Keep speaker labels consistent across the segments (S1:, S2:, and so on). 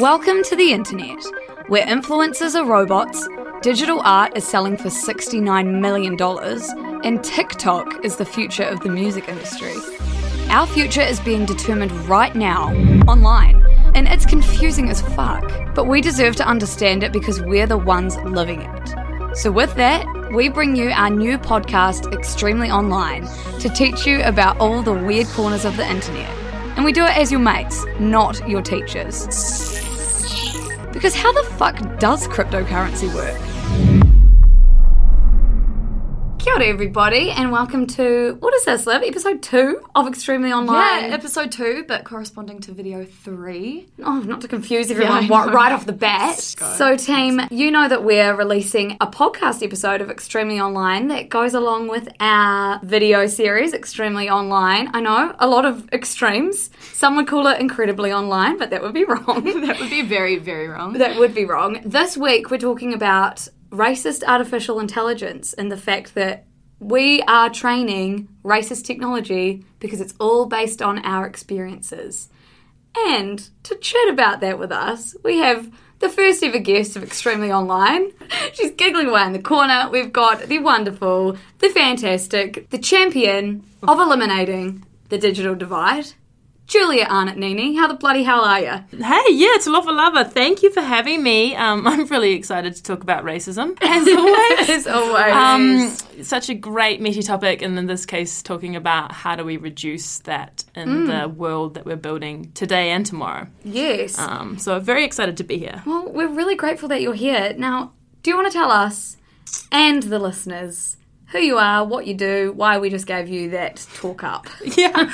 S1: Welcome to the internet, where influencers are robots, digital art is selling for $69 million, and TikTok is the future of the music industry. Our future is being determined right now, online, and it's confusing as fuck. But we deserve to understand it because we're the ones living it. So, with that, we bring you our new podcast, Extremely Online, to teach you about all the weird corners of the internet. And we do it as your mates, not your teachers. Because how the fuck does cryptocurrency work? Kia ora, everybody, and welcome to what is this, Liv? Episode two of Extremely Online.
S2: Yeah, episode two, but corresponding to video three.
S1: Oh, not to confuse everyone
S2: know.
S1: right off the bat. So, team, you know that we're releasing a podcast episode of Extremely Online that goes along with our video series, Extremely Online. I know, a lot of extremes. Some would call it incredibly online, but that would be wrong.
S2: That would be very, very wrong.
S1: that would be wrong. This week, we're talking about racist artificial intelligence and the fact that we are training racist technology because it's all based on our experiences. And to chat about that with us, we have the first ever guest of Extremely Online. She's giggling away in the corner. We've got the wonderful, the fantastic, the champion of eliminating the digital divide, Julia Arnott Nini. How the bloody hell are you?
S3: Hey, yeah, it's Lava. Lover. Thank you for having me. Um, I'm really excited to talk about racism, as always.
S1: As always.
S3: um, such a great meaty topic, and in this case, talking about how do we reduce that in the world that we're building today and tomorrow.
S1: yes.
S3: Um, so, very excited to be here.
S1: Well, we're really grateful that you're here. Now, do you want to tell us and the listeners who you are, what you do, why we just gave you that talk up?
S3: yeah.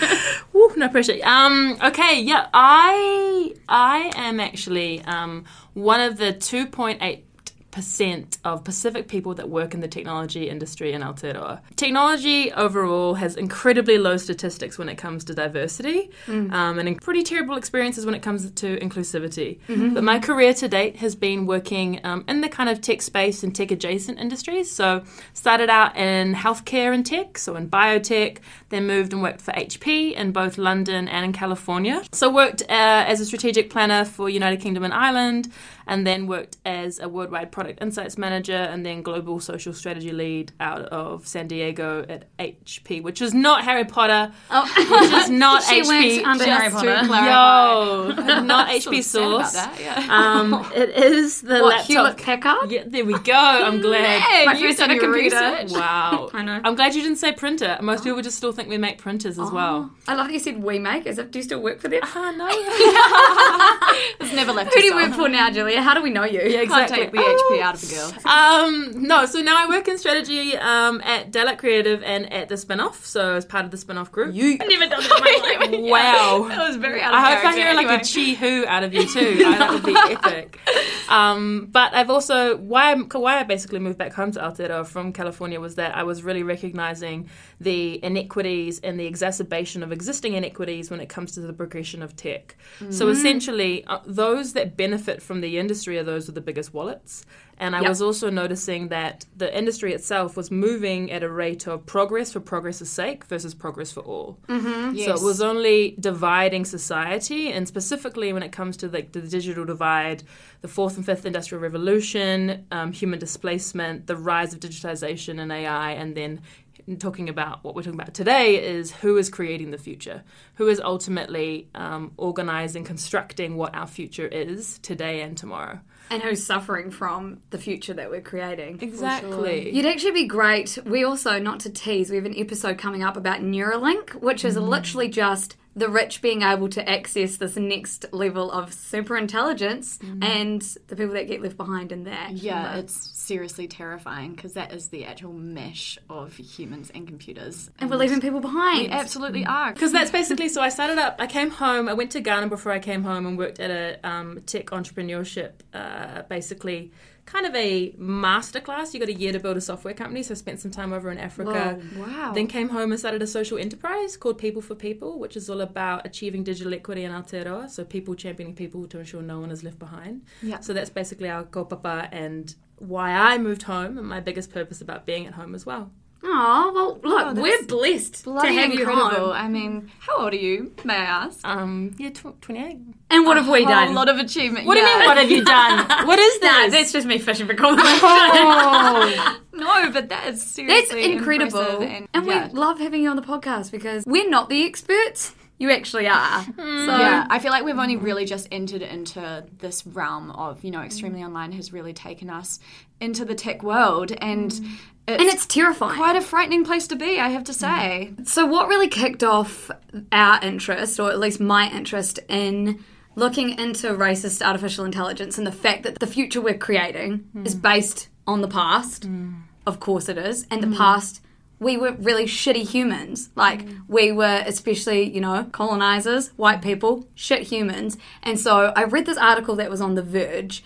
S3: Woo, no pressure. Um, okay, yeah, I I am actually um, one of the 2.8 percent of Pacific people that work in the technology industry in Aotearoa. Technology overall has incredibly low statistics when it comes to diversity um, and pretty terrible experiences when it comes to inclusivity. But my career to date has been working um, in the kind of tech space and tech adjacent industries. So started out in healthcare and tech, so in biotech, then moved and worked for HP in both London and in California. So worked uh, as a strategic planner for United Kingdom and Ireland, and then worked as a worldwide product insights manager and then global social strategy lead out of San Diego at HP, which is not Harry Potter, oh. which is not
S1: She
S3: HP.
S1: went under Harry Potter.
S3: Yo, not HP
S2: of about
S3: source.
S2: that, yeah.
S3: Um, it is the
S1: What,
S3: laptop.
S1: Hewlett Packard?
S3: Yeah, there we go. I'm glad.
S2: Hey,
S1: My
S2: you've
S1: first
S2: done
S1: ever computer.
S2: research.
S3: Wow.
S1: I know.
S3: I'm glad you didn't say printer. Most people just still think we make printers as well.
S1: I love that you said we make. As if, do you still work for them?
S3: Ah, no.
S2: It's never left
S1: Who do you work for now, Julia? How do we know you?
S3: Yeah, exactly.
S2: Can't take the HP out of a girl.
S3: Um, no, so now I work in strategy um, at Daylight Creative and at the spinoff. So as part of the spinoff group. You
S1: I've never done that in my life.
S3: Wow.
S2: That was very out of
S3: I hope I hear like a chi who out of you too. Uh, that would be epic. Um, but I've also why I'm, why I basically moved back home to Aotearoa from California was that I was really recognizing the inequities and the exacerbation of existing inequities when it comes to the progression of tech. So essentially, uh, those that benefit from the industry are those with the biggest wallets. And I
S1: Yep.
S3: was also noticing that the industry itself was moving at a rate of progress for progress's sake versus progress for all. So
S2: Yes.
S3: it was only dividing society, and specifically when it comes to like the digital divide, the fourth and fifth industrial revolution, um, human displacement, the rise of digitization and AI, and then talking about what we're talking about today is who is creating the future, who is ultimately um, organizing, constructing what our future is today and tomorrow.
S1: And who's suffering from the future that we're creating?
S3: Exactly.
S1: You'd actually be great. We also, not to tease, we have an episode coming up about Neuralink, which is mm. literally just the rich being able to access this next level of super intelligence mm. and the people that get left behind in that.
S2: Yeah, it's seriously terrifying because that is the actual mesh of humans and computers.
S1: and we're leaving people behind.
S2: We absolutely are.
S3: Because that's basically so. I started up. I came home. I went to Ghana before I came home and worked at a um, tech entrepreneurship. Uh, basically, kind of a masterclass. You got a year to build a software company. So I spent some time over in Africa.
S2: wow.
S3: Then came home and started a social enterprise called People for People, which is all about achieving digital equity in Aotearoa. So people championing people to ensure no one is left behind.
S2: Yeah.
S3: So that's basically our kaupapa and why I moved home and my biggest purpose about being at home as well.
S1: Oh well, look,
S2: that's
S1: we're blessed to have you
S2: incredible.
S1: on.
S2: I mean, how old are you? May I ask?
S3: Um, yeah, tw- 28.
S1: And what have we done?
S2: A lot of achievement.
S3: What do you mean, what have you done? What is that?
S1: Nah, that's just me fishing for compliments.
S3: oh.
S2: No, but that is
S1: That's
S2: seriously
S1: incredible.
S2: impressive
S1: And,
S2: yeah.
S1: we love having you on the podcast because we're not the experts. You actually are. So mm.
S2: yeah, I feel like we've only really just entered into this realm of, you know, extremely mm. online has really taken us into the tech world and mm. it's,
S1: and it's terrifying.
S2: quite a frightening place to be, I have to say.
S1: So, what really kicked off our interest, or at least my interest, in looking into racist artificial intelligence and the fact that the future we're creating is based on the past? Of course it is. And the past, we were really shitty humans. Like, mm. we were, especially, you know, colonizers, white mm. people, shit humans. And so, I read this article that was on The Verge,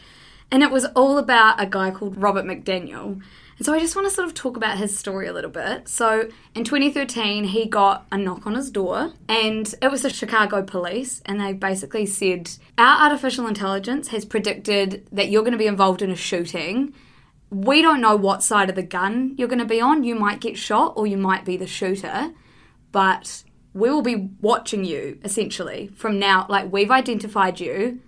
S1: and it was all about a guy called Robert McDaniel. And so I just want to sort of talk about his story a little bit. So in 2013, he got a knock on his door, and it was the Chicago police, and they basically said, Our artificial intelligence has predicted that you're going to be involved in a shooting. We don't know what side of the gun you're going to be on. You might get shot, or you might be the shooter, but we will be watching you essentially from now. Like, we've identified you,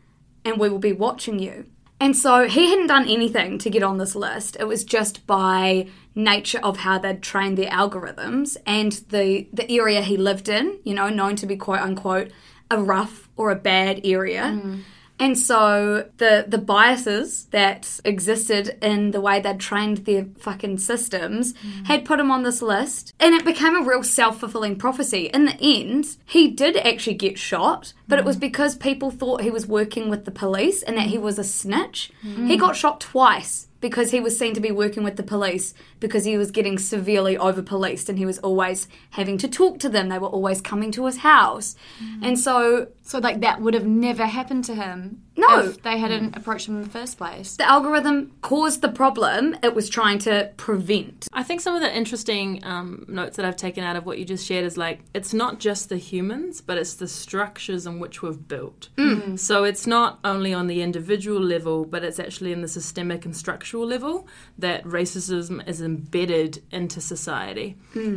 S1: and we will be watching you. And so he hadn't done anything to get on this list. It was just by nature of how they'd trained their algorithms and the the area he lived in, you know, known to be quote unquote a rough or a bad area. Mm. And so the the biases that existed in the way they'd trained their fucking systems mm. had put him on this list, and it became a real self fulfilling prophecy. In the end, he did actually get shot, but it was mm. because people thought he was working with the police and that he mm. was a snitch. He got shot twice because he was seen to be working with the police because he was getting severely over policed and he was always having to talk to them. They were always coming to his house. Mm. And so
S2: So, like, that would have never happened to him
S1: No.
S2: if they hadn't approached him in the first place.
S1: the algorithm caused the problem it was trying to prevent.
S3: I think some of the interesting um, notes that I've taken out of what you just shared is like it's not just the humans, but it's the structures in which we've built. So it's not only on the individual level, but it's actually in the systemic and structural level that racism is embedded into society.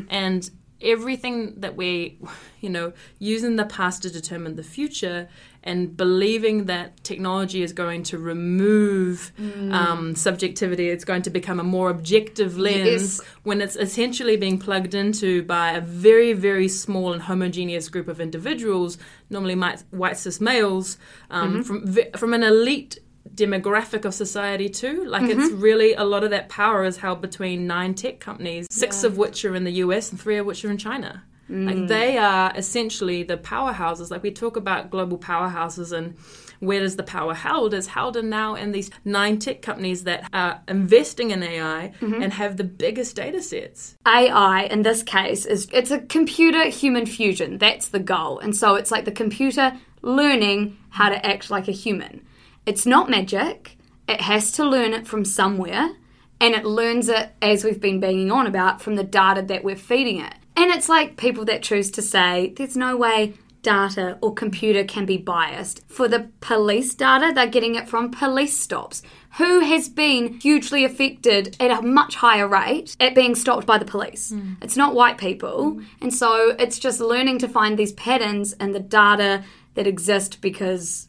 S3: And everything that we, you know, using the past to determine the future and believing that technology is going to remove um, subjectivity, it's going to become a more objective lens
S1: Yes.
S3: when it's essentially being plugged into by a very, very small and homogeneous group of individuals, normally white, white cis males, um, from from an elite demographic of society too. Like it's mm-hmm. really a lot of that power is held between nine tech companies, six of which are in the US and three of which are in China. Like mm. they are essentially the powerhouses. Like we talk about global powerhouses and where is the power held is held in now in these nine tech companies that are investing in AI mm-hmm. and have the biggest data sets.
S1: AI in this case is it's a computer human fusion. That's the goal. And so it's like the computer learning how to act like a human. It's not magic. It has to learn it from somewhere and it learns it as we've been banging on about from the data that we're feeding it. And it's like people that choose to say there's no way data or computer can be biased. For the police data, they're getting it from police stops. Who has been hugely affected at a much higher rate at being stopped by the police? Hmm. It's not white people. And so it's just learning to find these patterns and the data that exist because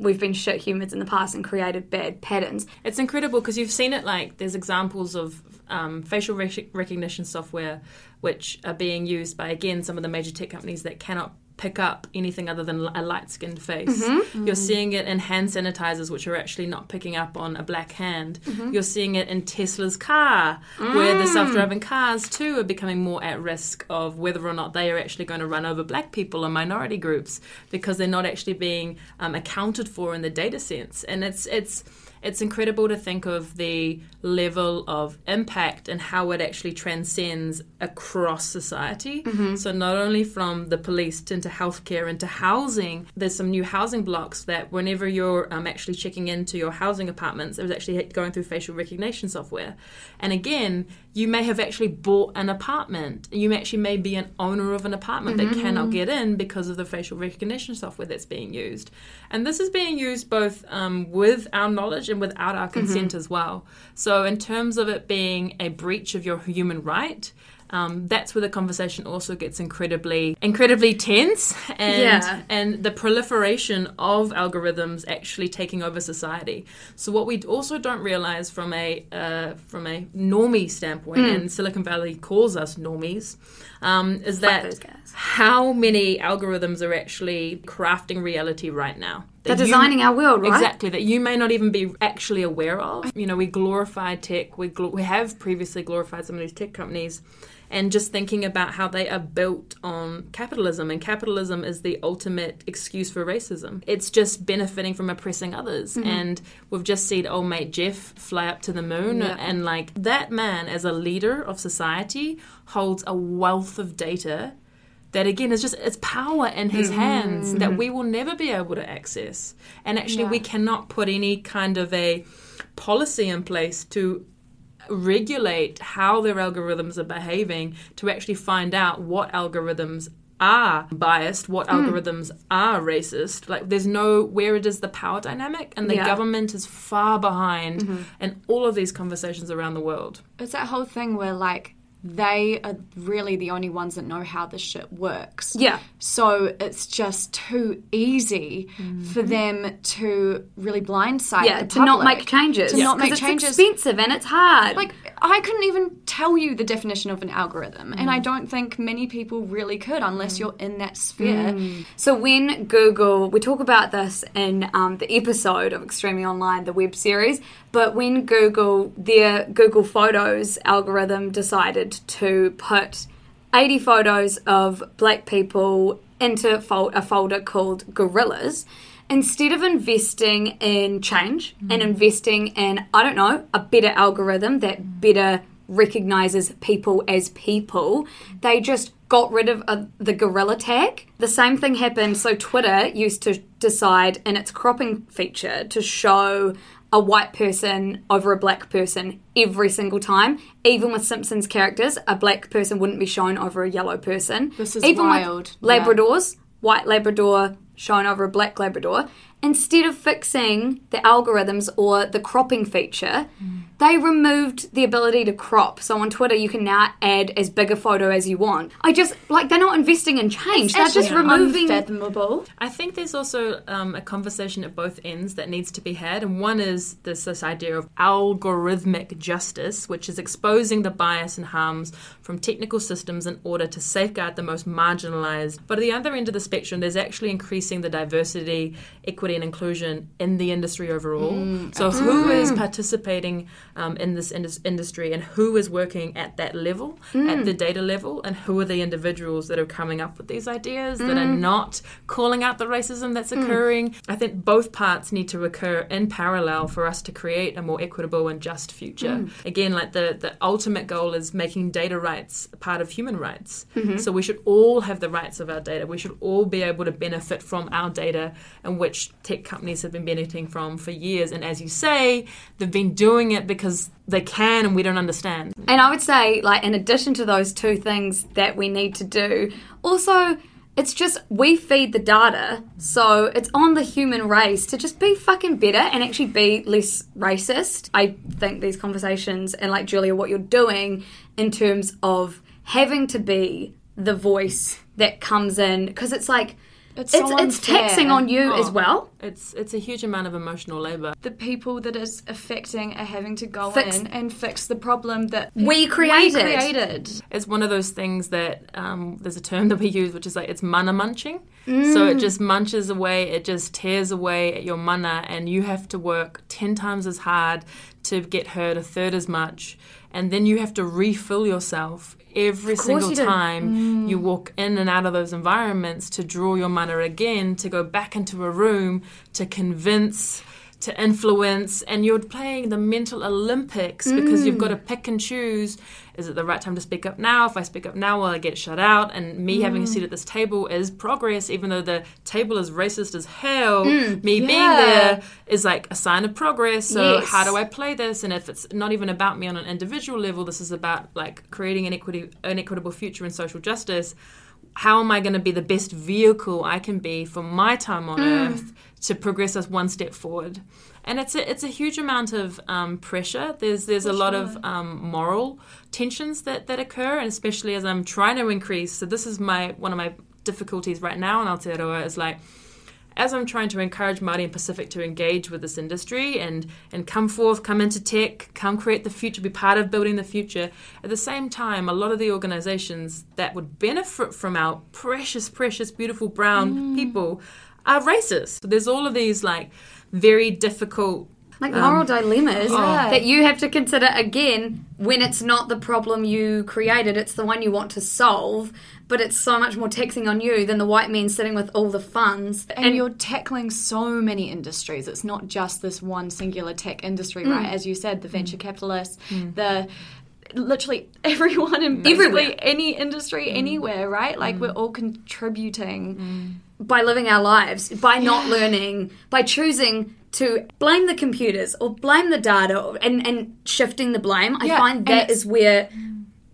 S1: we've been shit humans in the past and created bad patterns.
S3: It's incredible because you've seen it like there's examples of um, facial rec- recognition software which are being used by again some of the major tech companies that cannot pick up anything other than a light skinned face. Mm-hmm. You're mm. seeing it in hand sanitizers which are actually not picking up on a black hand. Mm-hmm. You're seeing it in Tesla's car where the mm. self driving cars too are becoming more at risk of whether or not they are actually going to run over black people and minority groups because they're not actually being um, accounted for in the data sense. And it's it's it's incredible to think of the level of impact and how it actually transcends across society. So, not only from the police to into healthcare, into housing, there's some new housing blocks that whenever you're um, actually checking into your housing apartments, it was actually going through facial recognition software. And again, you may have actually bought an apartment. You actually may be an owner of an apartment that cannot get in because of the facial recognition software that's being used. And this is being used both um, with our knowledge and without our consent as well. So, in terms of it being a breach of your human right, um, that's where the conversation also gets incredibly, incredibly tense, and
S1: Yeah.
S3: and the proliferation of algorithms actually taking over society. So what we also don't realize from a uh, from a normie standpoint,
S1: Hmm.
S3: and Silicon Valley calls us normies, um, is that how many algorithms are actually crafting reality right now.
S1: They're
S3: That you-
S1: designing our world, right?
S3: Exactly, that you may not even be actually aware of. You know, we glorify tech, we, gl- we have previously glorified some of these tech companies, and just thinking about how they are built on capitalism, and capitalism is the ultimate excuse for racism. It's just benefiting from oppressing others.
S1: Mm-hmm.
S3: And we've just seen old mate Jeff fly up to the moon,
S1: Yeah.
S3: and like that man, as a leader of society, holds a wealth of data that again is just it's power in his mm-hmm. hands that mm-hmm. we will never be able to access. And actually we cannot put any kind of a policy in place to regulate how their algorithms are behaving to actually find out what algorithms are biased what mm. algorithms are racist. Like there's no where it is the power dynamic and the
S1: Yeah.
S3: government is far behind mm-hmm. in all of these conversations around the world.
S2: It's that whole thing where like they are really the only ones that know how this shit works.
S1: Yeah.
S2: So it's just too easy for mm-hmm. them to really blindside
S1: Yeah,
S2: the
S1: to not make changes.
S2: To not make changes.
S1: it's expensive and it's hard.
S2: Like I couldn't even tell you the definition of an algorithm, and I
S1: Mm.
S2: don't think many people really could unless you're in that sphere.
S1: So when Google, we talk about this in um, the episode of Extremely Online, the web series, but when Google, their Google Photos algorithm decided to put 80 photos of black people into a folder called Gorillas, instead of investing in change and investing in, I don't know, a better algorithm that better recognizes people as people, they just got rid of uh, the gorilla tag. The same thing happened. So, Twitter used to decide in its cropping feature to show a white person over a black person every single time. Even with Simpsons characters, a black person wouldn't be shown over a yellow person.
S2: This is
S1: Even
S2: wild.
S1: With
S2: Yeah.
S1: Labradors, white Labrador shown over a black Labrador. Instead of fixing the algorithms or the cropping feature, they removed the ability to crop. So on Twitter, you can now add as big a photo as you want. I just like they're not investing in change. they're just removing.
S2: unfathomable.
S3: I think there's also um, a conversation at both ends that needs to be had, and one is this, this idea of algorithmic justice, which is exposing the bias and harms from technical systems in order to safeguard the most marginalized. But at the other end of the spectrum, there's actually increasing the diversity, equity, and inclusion in the industry overall. Mm, so, who is participating um, in this indus- industry, and who is working at that level, at mm. the data level, and who are the individuals that are coming up with these ideas that are mm. not calling out the racism that's occurring. I think both parts need to occur in parallel for us to create a more equitable and just future. Again, like the, the ultimate goal is making data rights part of human rights. Mm-hmm. So we should all have the rights of our data. We should all be able to benefit from our data, and which tech companies have been benefiting from for years. And as you say, they've been doing it because they can and we don't understand.
S1: And I would say, like, in addition to those two things that we need to do, also, it's just we feed the data, so it's on the human race to just be fucking better and actually be less racist. I think these conversations, and like Julia, what you're doing in terms of having to be the voice that comes in, because it's like,
S2: It's
S1: it's,
S2: so
S1: it's
S2: unfair.
S1: taxing on you as
S3: Oh.
S1: well.
S3: It's it's a huge amount of emotional labor.
S2: The people that it's affecting are having to go
S1: Fix-
S2: in and fix the problem that
S1: We created.
S2: We created.
S3: It's one of those things that um, there's a term that we use, which is like it's mana munching. So it just munches away, it just tears away at your mana, and you have to work ten times as hard to get hurt a third as much, and then you have to refill yourself every single
S1: you
S3: time you walk in and out of those environments to draw your mana again, to go back into a room to convince. To influence, and you're playing the mental Olympics because you've got to mm. pick and choose. Is it the right time to speak up now? If I speak up now, will I get shut out? And me having a mm. seat at this table is progress, even though the table is racist as hell. Mm, me being there is like a sign of progress. So
S1: Yes.
S3: how do I play this? And if it's not even about me on an individual level, this is about like creating an equity, an equitable future and social justice. How am I going to be the best vehicle I can be for my time on earth to progress us one step forward? And it's a it's a huge amount of um, pressure. There's there's a lot of um, moral tensions that that occur, and especially as I'm trying to increase. So this is my one of my difficulties right now in Aotearoa is like as I'm trying to encourage Māori and Pacific to engage with this industry and and come forth, come into tech, come create the future, be part of building the future. At the same time, a lot of the organizations that would benefit from our precious, precious, beautiful brown mm. people are racist. There's all of these like very difficult
S1: like moral um, dilemmas that you have to consider again when it's not the problem you created, it's the one you want to solve, but it's so much more taxing on you than the white men sitting with all the funds.
S2: and, you're tackling so many industries. It's not just this one singular tech industry, right? Mm. As you said, the mm. venture capitalists, mm. the literally everyone in basically
S1: Everywhere.
S2: any industry, anywhere, right? Like we're all contributing.
S1: by living our lives, by not learning, by choosing to blame the computers or blame the data and, and shifting the blame, I
S2: Yeah,
S1: find
S2: and
S1: that
S2: it's-
S1: is where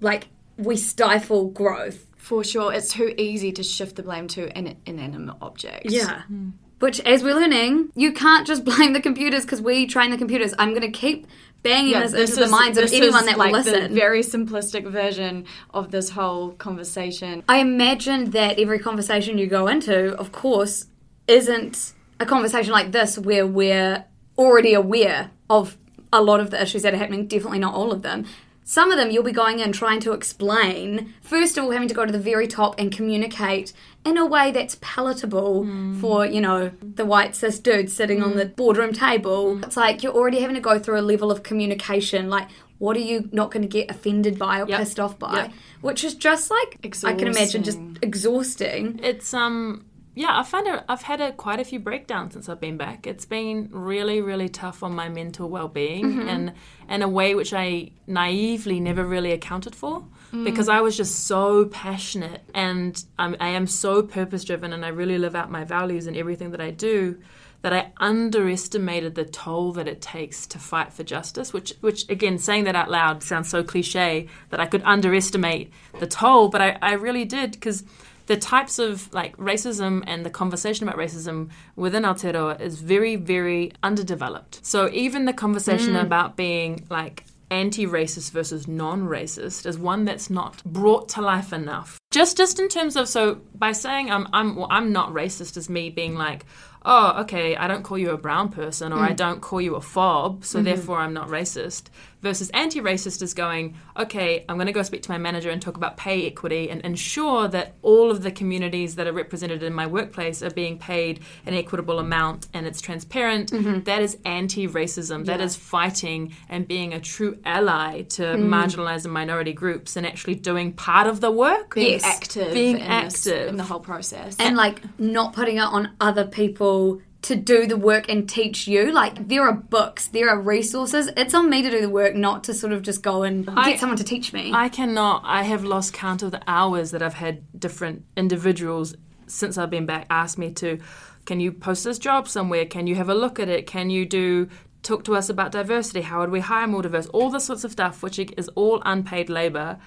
S1: like we stifle growth.
S2: For sure, it's too easy to shift the blame to an inanimate object. Yeah. Hmm.
S1: Which, as we're learning, you can't just blame the computers because we train the computers. I'm going to keep banging
S2: Yeah,
S1: this,
S2: this
S1: into the minds of
S2: this
S1: anyone
S2: is
S1: that
S2: like
S1: will
S2: the
S1: listen.
S2: very simplistic version of this whole conversation.
S1: I imagine that every conversation you go into, of course, isn't a conversation like this where we're already aware of a lot of the issues that are happening, definitely not all of them. Some of them you'll be going in trying to explain, first of all, having to go to the very top and communicate in a way that's palatable hmm. for, you know, the white cis dude sitting on the hmm. boardroom table. Hmm. It's like you're already having to go through a level of communication. Like, what are you not going to get offended by or
S3: Yep.
S1: pissed off by?
S3: Yep.
S1: Which is just like, I can imagine just
S2: Exhausting.
S1: exhausting.
S3: it's um yeah, I find it, I've had a, quite a few breakdowns since I've been back. It's been really, really tough on my mental well-being, mm-hmm. and in a way which I naively never really accounted for, mm. because I was just so passionate and I'm, I am so purpose-driven, and I really live out my values in everything that I do. That I underestimated the toll that it takes to fight for justice. Which, which again, saying that out loud sounds so cliche that I could underestimate the toll, but I, I really did because the types of like racism and the conversation about racism within Aotearoa is very, very underdeveloped. So even the conversation mm. about being like anti-racist versus non-racist is one that's not brought to life enough. Just, just in terms of so by saying I'm, I'm, well, I'm not racist is me being like, oh, okay, I don't call you a brown person or I mm. don't call you a fob, so mm-hmm. therefore I'm not racist. Versus anti racist is going, okay, I'm going to go speak to my manager and talk about pay equity and ensure that all of the communities that are represented in my workplace are being paid an equitable amount and it's transparent. Mm-hmm. That is anti racism. That is fighting and being a true ally to mm. marginalized and minority groups and actually doing part of the work.
S2: Being
S1: Yes.
S2: active,
S3: Being
S2: in this-
S3: active.
S2: in the whole process.
S1: and like not putting it on other people to do the work and teach you. Like there are books, there are resources. It's on me to do the work, not to sort of just go and
S3: I-
S1: get someone to teach me.
S3: I cannot. I have lost count of the hours that I've had different individuals since I've been back ask me to, can you post this job somewhere? Can you have a look at it? Can you do talk to us about diversity? How would we hire more diverse? All this sorts of stuff, which is all unpaid labor.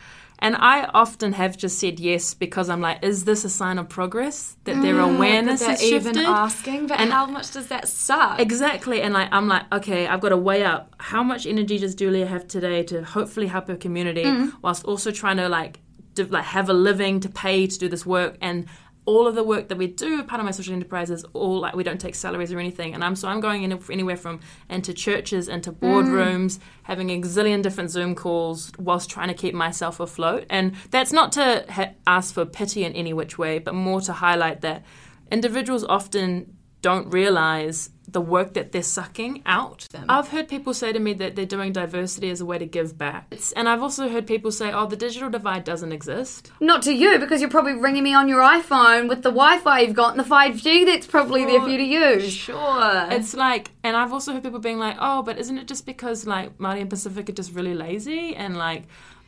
S3: And I often have just said yes because I'm like, is this a sign of progress that their awareness
S2: Mm, they're
S3: has
S2: even asking, but
S3: And-
S2: how much does that suck?
S3: Exactly, and like I'm like, okay, I've got to weigh up how much energy does Julia have today to hopefully help her community, whilst also trying to like, to, like have a living to pay to do this work, and all of the work that we do, of my social enterprise is all like we don't take salaries or anything, and I'm so I'm going in anywhere from into churches, into boardrooms, having a zillion different Zoom calls whilst trying to keep myself afloat, and that's not to ha- ask for pity in any which way, but more to highlight that individuals often don't realize the work that they're sucking out. I've heard people say to me that they're doing diversity as a way to give back. It's, and I've also heard people say, oh, the digital divide doesn't exist.
S1: not to you because you're probably ringing me on your iPhone with the Wi-Fi you've got and the 5G that's probably there for you to use.
S2: Sure.
S3: It's like, and I've also heard people being like, oh, but isn't it just because like Māori and Pacific are just really lazy and like,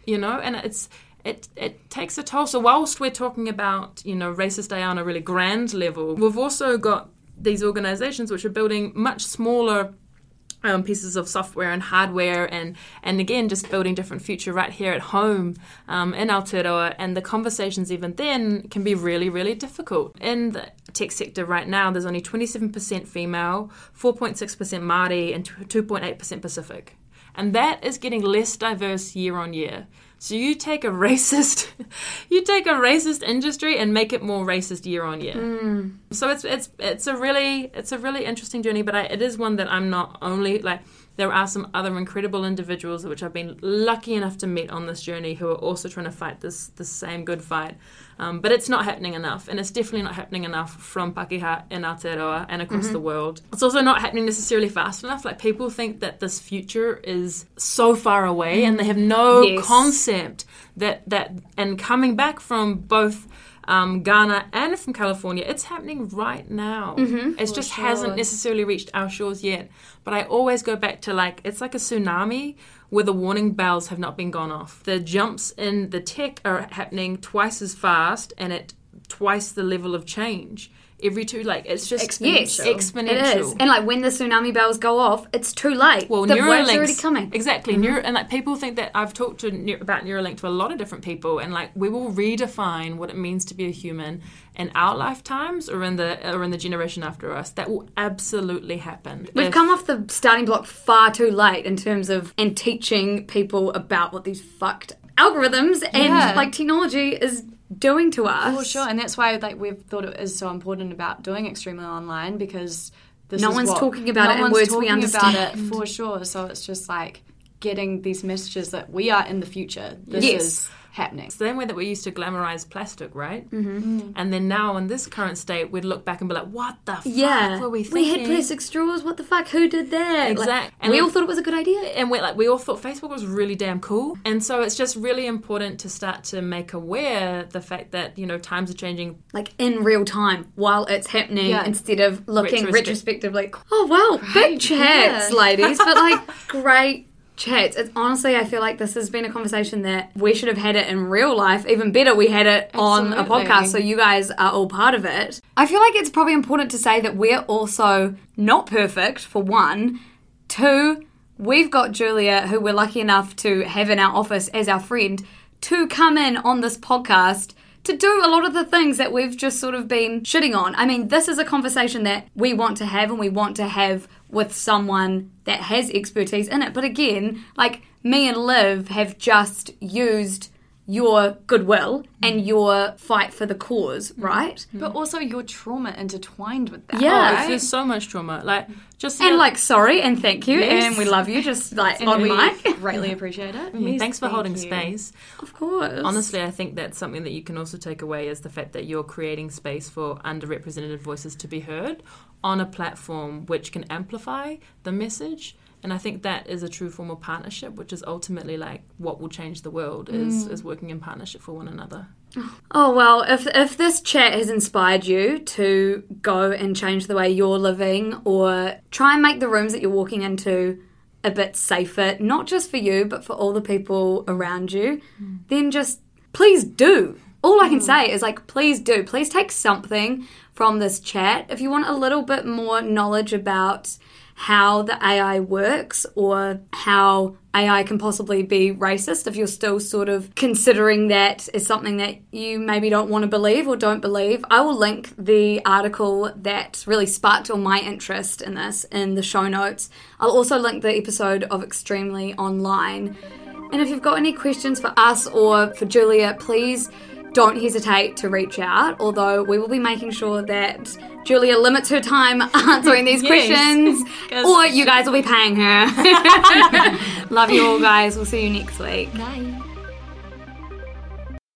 S3: you know, and it's, it, it takes a toll. So whilst we're talking about, you know, racist AI on a really grand level, we've also got these organizations which are building much smaller um, pieces of software and hardware, and and again just building different future right here at home um, in Aotearoa. And the conversations even then can be really really difficult in the tech sector right now. There's only 27% female, 4.6% Māori, and 2.8% Pacific, and that is getting less diverse year on year. So you take a racist, you take a racist industry and make it more racist year on year. Mm. So it's it's it's a really it's a really interesting journey, but I, it is one that I'm not only like there are some other incredible individuals which I've been lucky enough to meet on this journey who are also trying to fight this the same good fight. Um, but it's not happening enough, and it's definitely not happening enough from Pakeha in Aotearoa and across mm-hmm. the world. It's also not happening necessarily fast enough. Like people think that this future is so far away, and they have no yes. concept that that and coming back from both um, Ghana and from California, it's happening right now. Mm-hmm, it just sure. hasn't necessarily reached our shores yet. But I always go back to like, it's like a tsunami where the warning bells have not been gone off. The jumps in the tech are happening twice as fast and at twice the level of change every two like it's just
S1: exponential. Yes, exponential. It is. And like when the tsunami bells go off, it's too late.
S3: Well, the Neuralink's already coming. Exactly. Mm-hmm. Neuro, and like people think that I've talked to about Neuralink to a lot of different people, and like we will redefine what it means to be a human in our lifetimes or in the or in the generation after us. That will absolutely happen.
S1: We've if, come off the starting block far too late in terms of and teaching people about what these fucked algorithms and yeah. like technology is doing to us.
S2: For sure, and that's why like we've thought it is so important about doing extremely online because
S1: no one's what, talking about no it in words we understand.
S2: About it for sure. So it's just like getting these messages that we are in the future. This yes. is happening.
S3: It's the same way that we used to glamorize plastic, right? Mm-hmm. Mm. And then now in this current state, we'd look back and be like, "What the fuck yeah. fuck were we thinking?
S1: We had plastic straws. What the fuck? Who did that?" Exactly. Like, and we all thought it was a good idea,
S3: and we like we all thought Facebook was really damn cool. And so it's just really important to start to make aware the fact that you know times are changing,
S1: like in real time while it's happening, yeah. instead of looking Retrospect- retrospectively. Oh wow, great. big chats, yeah. ladies, but like great chats. It's honestly, I feel like this has been a conversation that we should have had it in real life. Even better, we had it Absolutely. on a podcast, so you guys are all part of it. I feel like it's probably important to say that we're also not perfect, for one. Two, we've got Julia, who we're lucky enough to have in our office as our friend, to come in on this podcast to do a lot of the things that we've just sort of been shitting on. I mean, this is a conversation that we want to have and we want to have with someone that has expertise in it. But again, like me and Liv have just used your goodwill mm. and your fight for the cause, mm. right? Mm.
S2: But also your trauma intertwined with that.
S3: Yeah, right? there's so much trauma. Like just
S1: and like sorry and thank you yes. and we love you. Just like on mic,
S2: greatly appreciate it.
S3: Yeah, thanks for thank holding you. space.
S1: Of course.
S3: Honestly, I think that's something that you can also take away is the fact that you're creating space for underrepresented voices to be heard on a platform which can amplify the message and I think that is a true form of partnership, which is ultimately like what will change the world is mm. is working in partnership for one another.
S1: Oh well, if if this chat has inspired you to go and change the way you're living or try and make the rooms that you're walking into a bit safer, not just for you, but for all the people around you, mm. then just please do. All I can mm. say is like please do. Please take something from this chat. If you want a little bit more knowledge about how the AI works or how AI can possibly be racist if you're still sort of considering that is something that you maybe don't want to believe or don't believe. I will link the article that really sparked all my interest in this in the show notes. I'll also link the episode of Extremely online. And if you've got any questions for us or for Julia, please don't hesitate to reach out, although we will be making sure that Julia limits her time answering these questions, or you guys will be paying her. Love you all, guys. We'll see you next week.
S2: Bye.